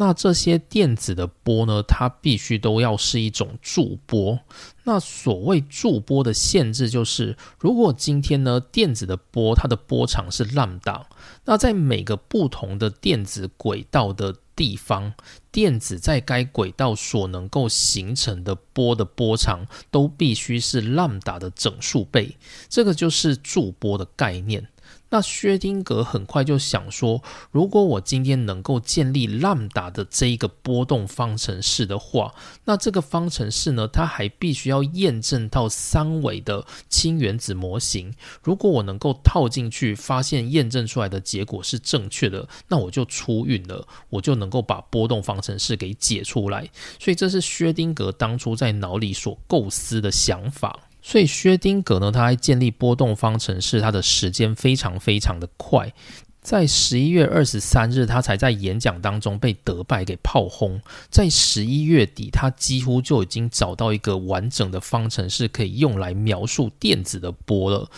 [SPEAKER 1] 那这些电子的波呢，它必须都要是一种驻波。那所谓驻波的限制，就是如果今天呢，电子的波它的波长是乱打那在每个不同的电子轨道的地方，电子在该轨道所能够形成的波的波长都必须是 lambda 的整数倍，这个就是驻波的概念。那薛丁格很快就想说，如果我今天能够建立 lambda 的这一个波动方程式的话，那这个方程式呢，它还必须要验证到三维的氢原子模型。如果我能够套进去，发现验证出来的结果是正确的，那我就出运了，我就能够把波动方程式给解出来。所以这是薛丁格当初在脑里所构思的想法。所以薛丁格呢，他还建立波动方程式，他的时间非常非常的快，在十一月二十三日，他才在演讲当中被德拜给炮轰。在十一月底，他几乎就已经找到一个完整的方程式，可以用来描述电子的波了。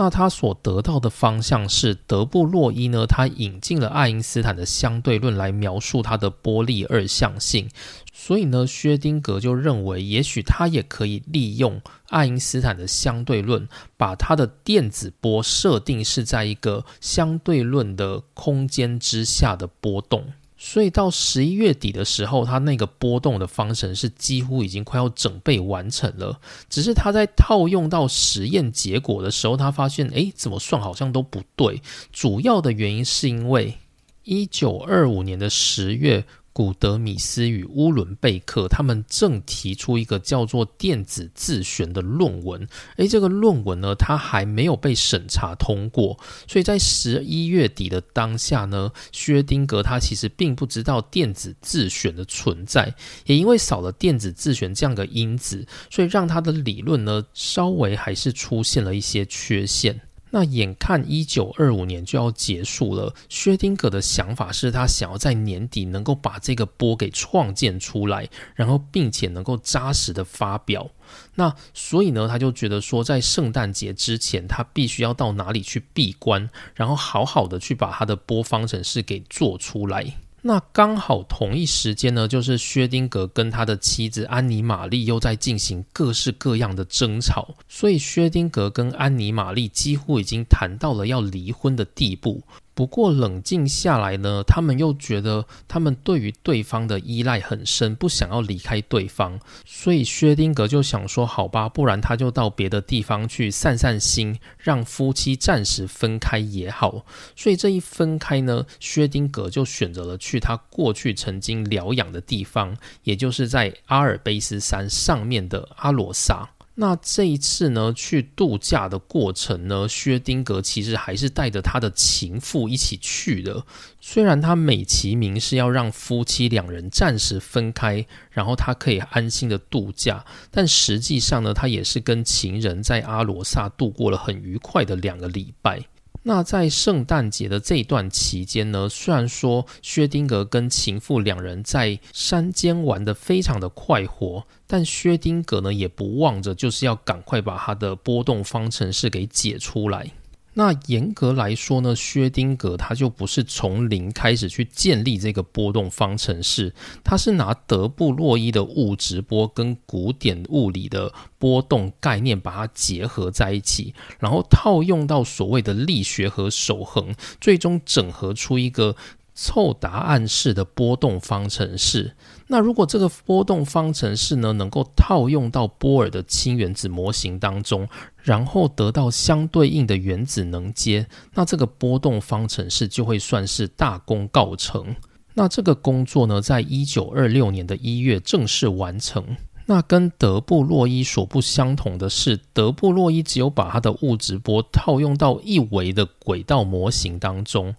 [SPEAKER 1] 那他所得到的方向是德布洛伊呢？他引进了爱因斯坦的相对论来描述它的波粒二象性。所以呢，薛丁格就认为，也许他也可以利用爱因斯坦的相对论，把他的电子波设定是在一个相对论的空间之下的波动。所以到十一月底的时候，他那个波动的方程是几乎已经快要整备完成了。只是他在套用到实验结果的时候，他发现，诶，怎么算好像都不对。主要的原因是因为一九二五年的十月。古德米斯与乌伦贝克，他们正提出一个叫做电子自旋的论文。诶，这个论文呢，它还没有被审查通过，所以在十一月底的当下呢，薛丁格他其实并不知道电子自旋的存在，也因为少了电子自旋这样的因子，所以让他的理论呢，稍微还是出现了一些缺陷。那眼看一九二五年就要结束了，薛丁格的想法是他想要在年底能够把这个波给创建出来，然后并且能够扎实的发表。那所以呢，他就觉得说，在圣诞节之前，他必须要到哪里去闭关，然后好好的去把他的波方程式给做出来。那刚好同一时间呢，就是薛丁格跟他的妻子安妮玛丽又在进行各式各样的争吵，所以薛丁格跟安妮玛丽几乎已经谈到了要离婚的地步。不过冷静下来呢，他们又觉得他们对于对方的依赖很深，不想要离开对方，所以薛丁格就想说：“好吧，不然他就到别的地方去散散心，让夫妻暂时分开也好。”所以这一分开呢，薛丁格就选择了去他过去曾经疗养的地方，也就是在阿尔卑斯山上面的阿罗萨。那这一次呢，去度假的过程呢，薛丁格其实还是带着他的情妇一起去的。虽然他美其名是要让夫妻两人暂时分开，然后他可以安心的度假，但实际上呢，他也是跟情人在阿罗萨度过了很愉快的两个礼拜。那在圣诞节的这一段期间呢，虽然说薛丁格跟情妇两人在山间玩的非常的快活，但薛丁格呢也不忘着就是要赶快把他的波动方程式给解出来。那严格来说呢，薛丁格他就不是从零开始去建立这个波动方程式，他是拿德布洛伊的物质波跟古典物理的波动概念把它结合在一起，然后套用到所谓的力学和守恒，最终整合出一个凑答案式的波动方程式。那如果这个波动方程式呢，能够套用到波尔的氢原子模型当中，然后得到相对应的原子能阶，那这个波动方程式就会算是大功告成。那这个工作呢，在一九二六年的一月正式完成。那跟德布洛伊所不相同的是，德布洛伊只有把他的物质波套用到一维的轨道模型当中。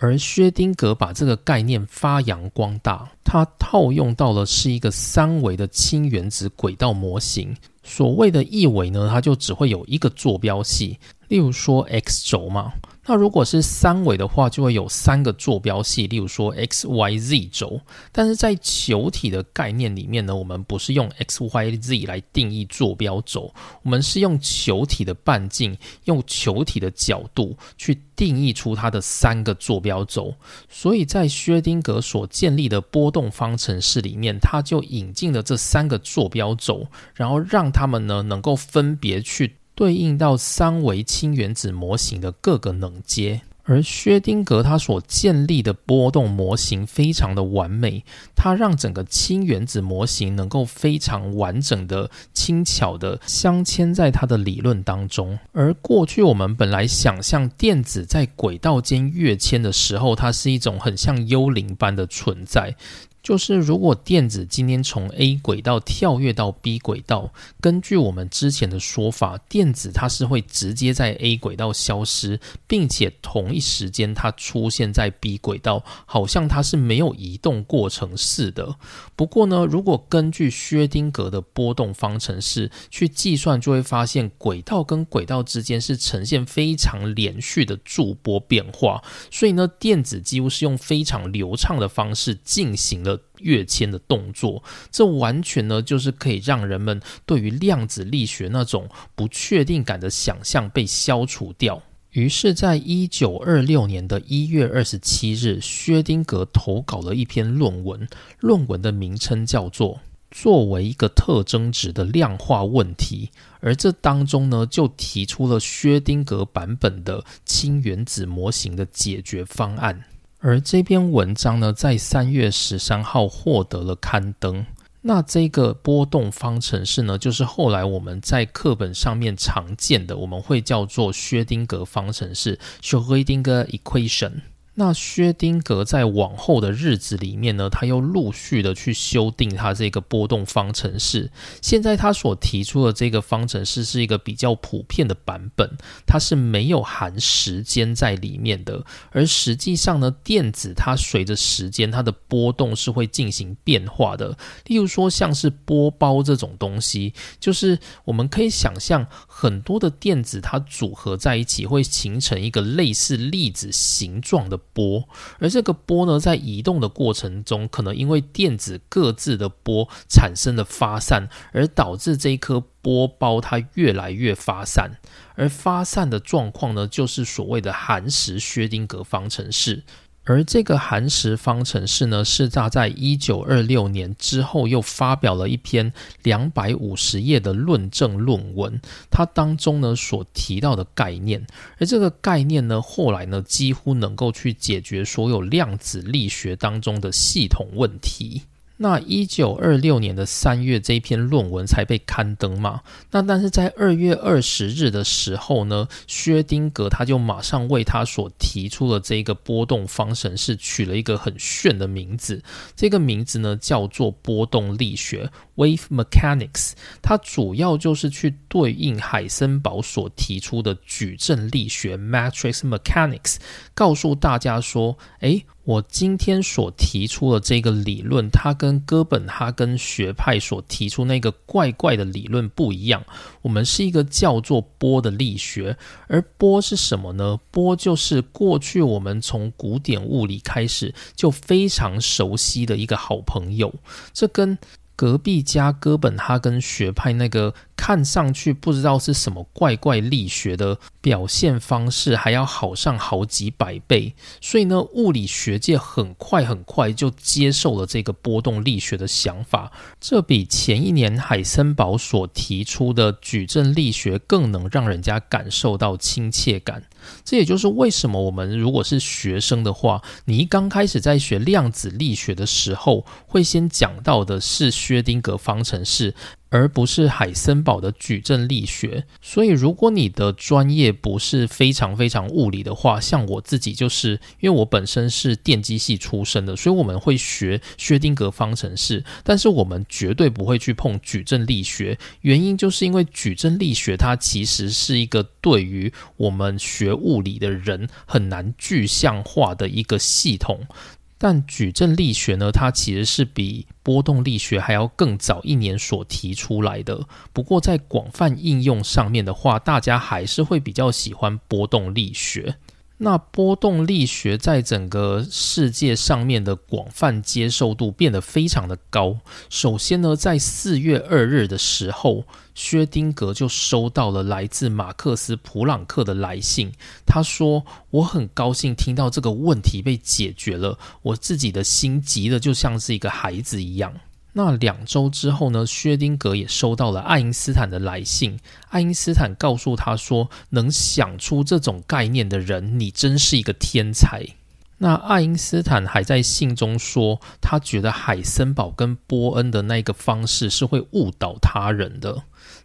[SPEAKER 1] 而薛定格把这个概念发扬光大，它套用到了是一个三维的氢原子轨道模型。所谓的一维呢，它就只会有一个坐标系，例如说 x 轴嘛。那如果是三维的话，就会有三个坐标系，例如说 x、y、z 轴。但是在球体的概念里面呢，我们不是用 x、y、z 来定义坐标轴，我们是用球体的半径，用球体的角度去定义出它的三个坐标轴。所以在薛丁格所建立的波动方程式里面，它就引进了这三个坐标轴，然后让它们呢能够分别去。对应到三维氢原子模型的各个能阶，而薛丁格他所建立的波动模型非常的完美，它让整个氢原子模型能够非常完整的、轻巧的镶嵌在它的理论当中。而过去我们本来想象电子在轨道间跃迁的时候，它是一种很像幽灵般的存在。就是如果电子今天从 A 轨道跳跃到 B 轨道，根据我们之前的说法，电子它是会直接在 A 轨道消失，并且同一时间它出现在 B 轨道，好像它是没有移动过程似的。不过呢，如果根据薛丁格的波动方程式去计算，就会发现轨道跟轨道之间是呈现非常连续的驻波变化，所以呢，电子几乎是用非常流畅的方式进行了。跃迁的动作，这完全呢就是可以让人们对于量子力学那种不确定感的想象被消除掉。于是，在一九二六年的一月二十七日，薛丁格投稿了一篇论文，论文的名称叫做《作为一个特征值的量化问题》，而这当中呢就提出了薛丁格版本的氢原子模型的解决方案。而这篇文章呢，在三月十三号获得了刊登。那这个波动方程式呢，就是后来我们在课本上面常见的，我们会叫做薛定格方程式 （Schrödinger equation）。那薛丁格在往后的日子里面呢，他又陆续的去修订他这个波动方程式。现在他所提出的这个方程式是一个比较普遍的版本，它是没有含时间在里面的。而实际上呢，电子它随着时间它的波动是会进行变化的。例如说，像是波包这种东西，就是我们可以想象很多的电子它组合在一起会形成一个类似粒子形状的。波，而这个波呢，在移动的过程中，可能因为电子各自的波产生的发散，而导致这一颗波包它越来越发散，而发散的状况呢，就是所谓的寒食薛定谔方程式。而这个寒食方程式呢，是他在一九二六年之后又发表了一篇两百五十页的论证论文，它当中呢所提到的概念，而这个概念呢，后来呢几乎能够去解决所有量子力学当中的系统问题。那一九二六年的三月，这一篇论文才被刊登嘛。那但是在二月二十日的时候呢，薛丁格他就马上为他所提出的这个波动方程式取了一个很炫的名字。这个名字呢叫做波动力学 （Wave Mechanics）。它主要就是去对应海森堡所提出的矩阵力学 （Matrix Mechanics），告诉大家说，诶。我今天所提出的这个理论，它跟哥本哈根学派所提出那个怪怪的理论不一样。我们是一个叫做波的力学，而波是什么呢？波就是过去我们从古典物理开始就非常熟悉的一个好朋友。这跟隔壁家哥本哈根学派那个。看上去不知道是什么怪怪力学的表现方式，还要好上好几百倍。所以呢，物理学界很快很快就接受了这个波动力学的想法。这比前一年海森堡所提出的矩阵力学更能让人家感受到亲切感。这也就是为什么我们如果是学生的话，你一刚开始在学量子力学的时候，会先讲到的是薛定谔方程式。而不是海森堡的矩阵力学，所以如果你的专业不是非常非常物理的话，像我自己就是，因为我本身是电机系出身的，所以我们会学薛定谔方程式，但是我们绝对不会去碰矩阵力学。原因就是因为矩阵力学它其实是一个对于我们学物理的人很难具象化的一个系统。但矩阵力学呢，它其实是比波动力学还要更早一年所提出来的。不过在广泛应用上面的话，大家还是会比较喜欢波动力学。那波动力学在整个世界上面的广泛接受度变得非常的高。首先呢，在四月二日的时候，薛丁格就收到了来自马克思·普朗克的来信。他说：“我很高兴听到这个问题被解决了，我自己的心急的就像是一个孩子一样。”那两周之后呢？薛丁格也收到了爱因斯坦的来信。爱因斯坦告诉他说：“能想出这种概念的人，你真是一个天才。”那爱因斯坦还在信中说，他觉得海森堡跟波恩的那个方式是会误导他人的。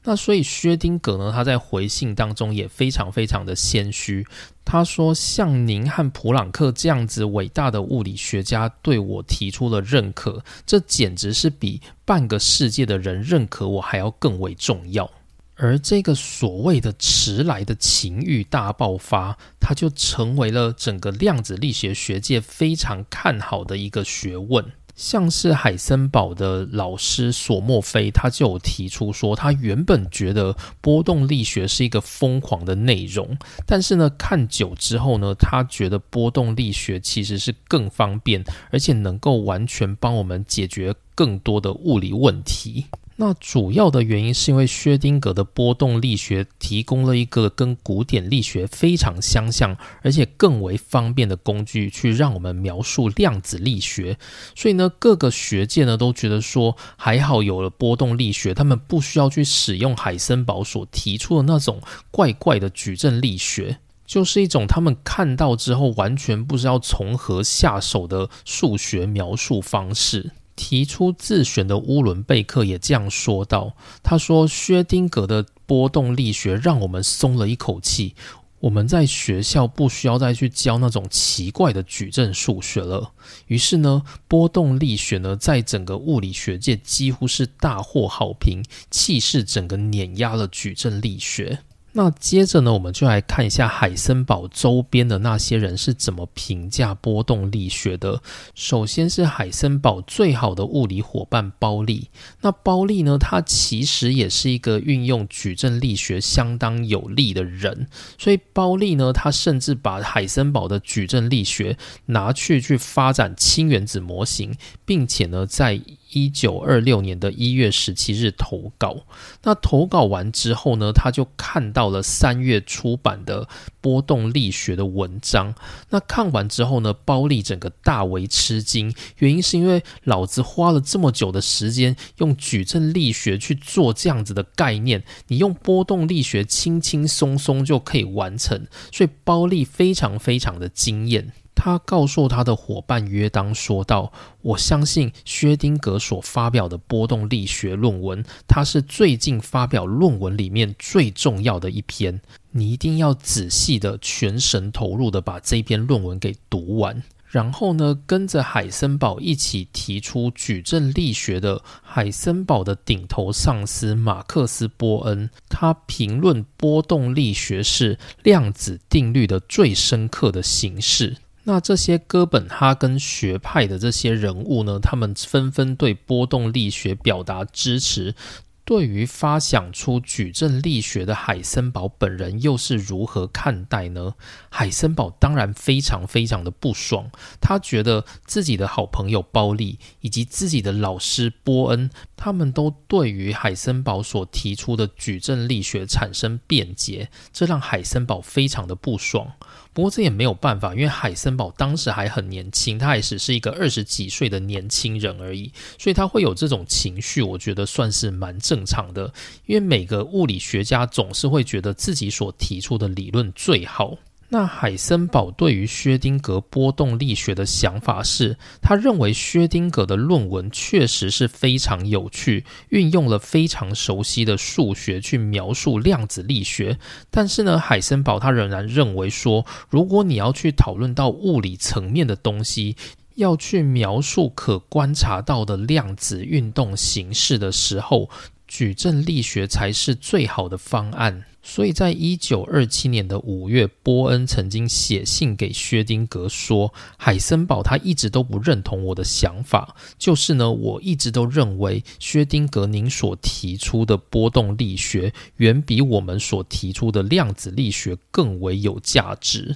[SPEAKER 1] 那所以薛丁格呢，他在回信当中也非常非常的谦虚。他说：“像您和普朗克这样子伟大的物理学家对我提出了认可，这简直是比半个世界的人认可我还要更为重要。而这个所谓的迟来的情欲大爆发，它就成为了整个量子力学学界非常看好的一个学问。”像是海森堡的老师索莫菲，他就有提出说，他原本觉得波动力学是一个疯狂的内容，但是呢，看久之后呢，他觉得波动力学其实是更方便，而且能够完全帮我们解决更多的物理问题。那主要的原因是因为薛丁格的波动力学提供了一个跟古典力学非常相像，而且更为方便的工具，去让我们描述量子力学。所以呢，各个学界呢都觉得说，还好有了波动力学，他们不需要去使用海森堡所提出的那种怪怪的矩阵力学，就是一种他们看到之后完全不知道从何下手的数学描述方式。提出自选的乌伦贝克也这样说道：“他说，薛丁格的波动力学让我们松了一口气，我们在学校不需要再去教那种奇怪的矩阵数学了。于是呢，波动力学呢，在整个物理学界几乎是大获好评，气势整个碾压了矩阵力学。”那接着呢，我们就来看一下海森堡周边的那些人是怎么评价波动力学的。首先是海森堡最好的物理伙伴包利。那包利呢，他其实也是一个运用矩阵力学相当有力的人。所以包利呢，他甚至把海森堡的矩阵力学拿去去发展氢原子模型，并且呢，在一九二六年的一月十七日投稿，那投稿完之后呢，他就看到了三月出版的波动力学的文章。那看完之后呢，包利整个大为吃惊，原因是因为老子花了这么久的时间用矩阵力学去做这样子的概念，你用波动力学轻轻松松就可以完成，所以包利非常非常的惊艳。他告诉他的伙伴约当说道：“我相信薛丁格所发表的波动力学论文，它是最近发表论文里面最重要的一篇。你一定要仔细的、全神投入的把这篇论文给读完。”然后呢，跟着海森堡一起提出矩阵力学的海森堡的顶头上司马克思·波恩，他评论波动力学是量子定律的最深刻的形式。那这些哥本哈根学派的这些人物呢，他们纷纷对波动力学表达支持。对于发想出矩阵力学的海森堡本人又是如何看待呢？海森堡当然非常非常的不爽，他觉得自己的好朋友包利以及自己的老师波恩，他们都对于海森堡所提出的矩阵力学产生辩解，这让海森堡非常的不爽。不过这也没有办法，因为海森堡当时还很年轻，他也只是一个二十几岁的年轻人而已，所以他会有这种情绪，我觉得算是蛮正常的。因为每个物理学家总是会觉得自己所提出的理论最好。那海森堡对于薛丁格波动力学的想法是，他认为薛丁格的论文确实是非常有趣，运用了非常熟悉的数学去描述量子力学。但是呢，海森堡他仍然认为说，如果你要去讨论到物理层面的东西，要去描述可观察到的量子运动形式的时候，矩阵力学才是最好的方案。所以在一九二七年的五月，波恩曾经写信给薛丁格说：“海森堡他一直都不认同我的想法，就是呢，我一直都认为薛丁格您所提出的波动力学，远比我们所提出的量子力学更为有价值。”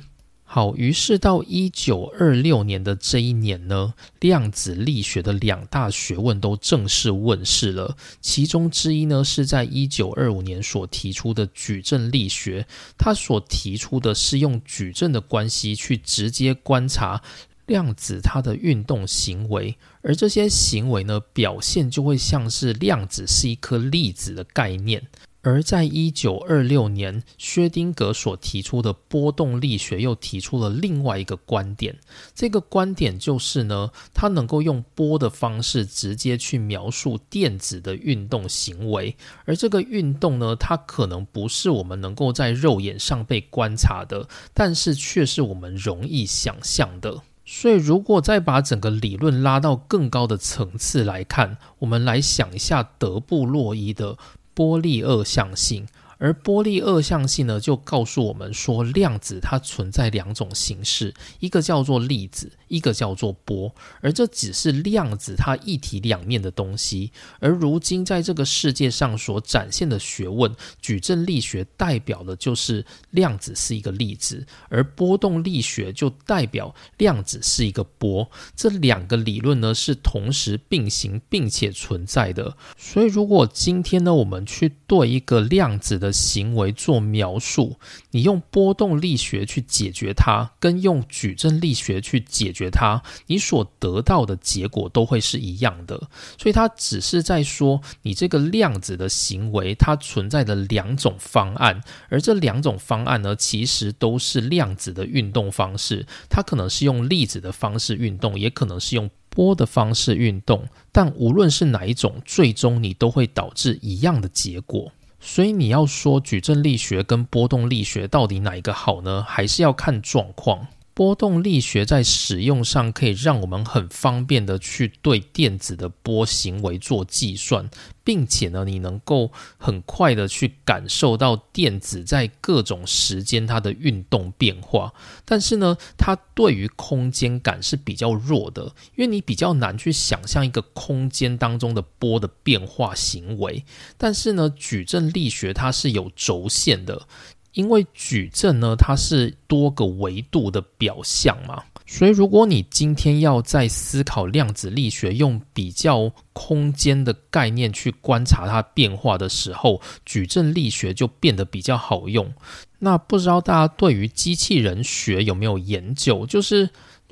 [SPEAKER 1] 好，于是到一九二六年的这一年呢，量子力学的两大学问都正式问世了。其中之一呢，是在一九二五年所提出的矩阵力学。它所提出的是用矩阵的关系去直接观察量子它的运动行为，而这些行为呢，表现就会像是量子是一颗粒子的概念。而在一九二六年，薛丁格所提出的波动力学又提出了另外一个观点。这个观点就是呢，它能够用波的方式直接去描述电子的运动行为。而这个运动呢，它可能不是我们能够在肉眼上被观察的，但是却是我们容易想象的。所以，如果再把整个理论拉到更高的层次来看，我们来想一下德布洛伊的。波粒二象性。而波粒二象性呢，就告诉我们说，量子它存在两种形式，一个叫做粒子，一个叫做波。而这只是量子它一体两面的东西。而如今在这个世界上所展现的学问，矩阵力学代表的就是量子是一个粒子，而波动力学就代表量子是一个波。这两个理论呢是同时并行并且存在的。所以，如果今天呢，我们去对一个量子的行为做描述，你用波动力学去解决它，跟用矩阵力学去解决它，你所得到的结果都会是一样的。所以它只是在说，你这个量子的行为它存在的两种方案，而这两种方案呢，其实都是量子的运动方式。它可能是用粒子的方式运动，也可能是用波的方式运动。但无论是哪一种，最终你都会导致一样的结果。所以你要说矩阵力学跟波动力学到底哪一个好呢？还是要看状况。波动力学在使用上可以让我们很方便的去对电子的波行为做计算，并且呢，你能够很快的去感受到电子在各种时间它的运动变化。但是呢，它对于空间感是比较弱的，因为你比较难去想象一个空间当中的波的变化行为。但是呢，矩阵力学它是有轴线的。因为矩阵呢，它是多个维度的表象嘛，所以如果你今天要在思考量子力学，用比较空间的概念去观察它变化的时候，矩阵力学就变得比较好用。那不知道大家对于机器人学有没有研究？就是。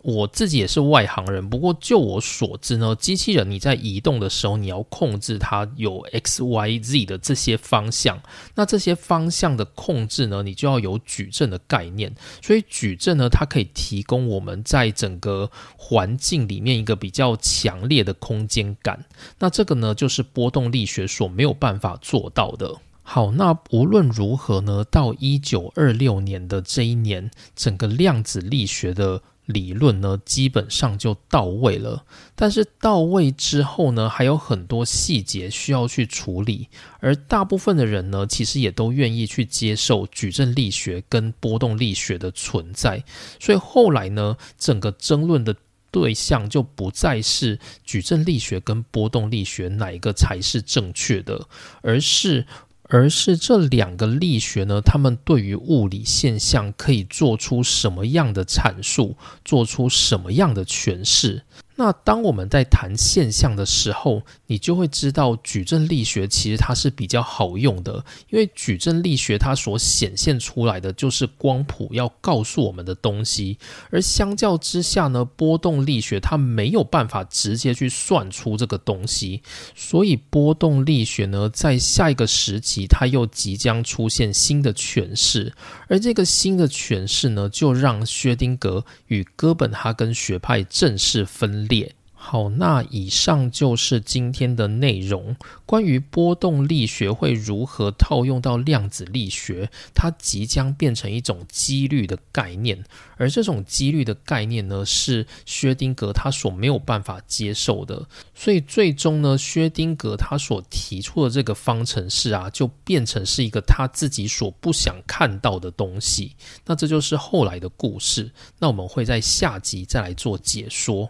[SPEAKER 1] 我自己也是外行人，不过就我所知呢，机器人你在移动的时候，你要控制它有 x、y、z 的这些方向。那这些方向的控制呢，你就要有矩阵的概念。所以矩阵呢，它可以提供我们在整个环境里面一个比较强烈的空间感。那这个呢，就是波动力学所没有办法做到的。好，那无论如何呢，到一九二六年的这一年，整个量子力学的。理论呢，基本上就到位了。但是到位之后呢，还有很多细节需要去处理。而大部分的人呢，其实也都愿意去接受矩阵力学跟波动力学的存在。所以后来呢，整个争论的对象就不再是矩阵力学跟波动力学哪一个才是正确的，而是。而是这两个力学呢，他们对于物理现象可以做出什么样的阐述，做出什么样的诠释？那当我们在谈现象的时候，你就会知道矩阵力学其实它是比较好用的，因为矩阵力学它所显现出来的就是光谱要告诉我们的东西，而相较之下呢，波动力学它没有办法直接去算出这个东西，所以波动力学呢，在下一个时期它又即将出现新的诠释，而这个新的诠释呢，就让薛丁格与哥本哈根学派正式分。列好，那以上就是今天的内容。关于波动力学会如何套用到量子力学，它即将变成一种几率的概念，而这种几率的概念呢，是薛丁格他所没有办法接受的。所以最终呢，薛丁格他所提出的这个方程式啊，就变成是一个他自己所不想看到的东西。那这就是后来的故事。那我们会在下集再来做解说。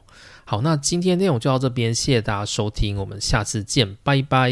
[SPEAKER 1] 好，那今天内容就到这边，谢谢大家收听，我们下次见，拜拜。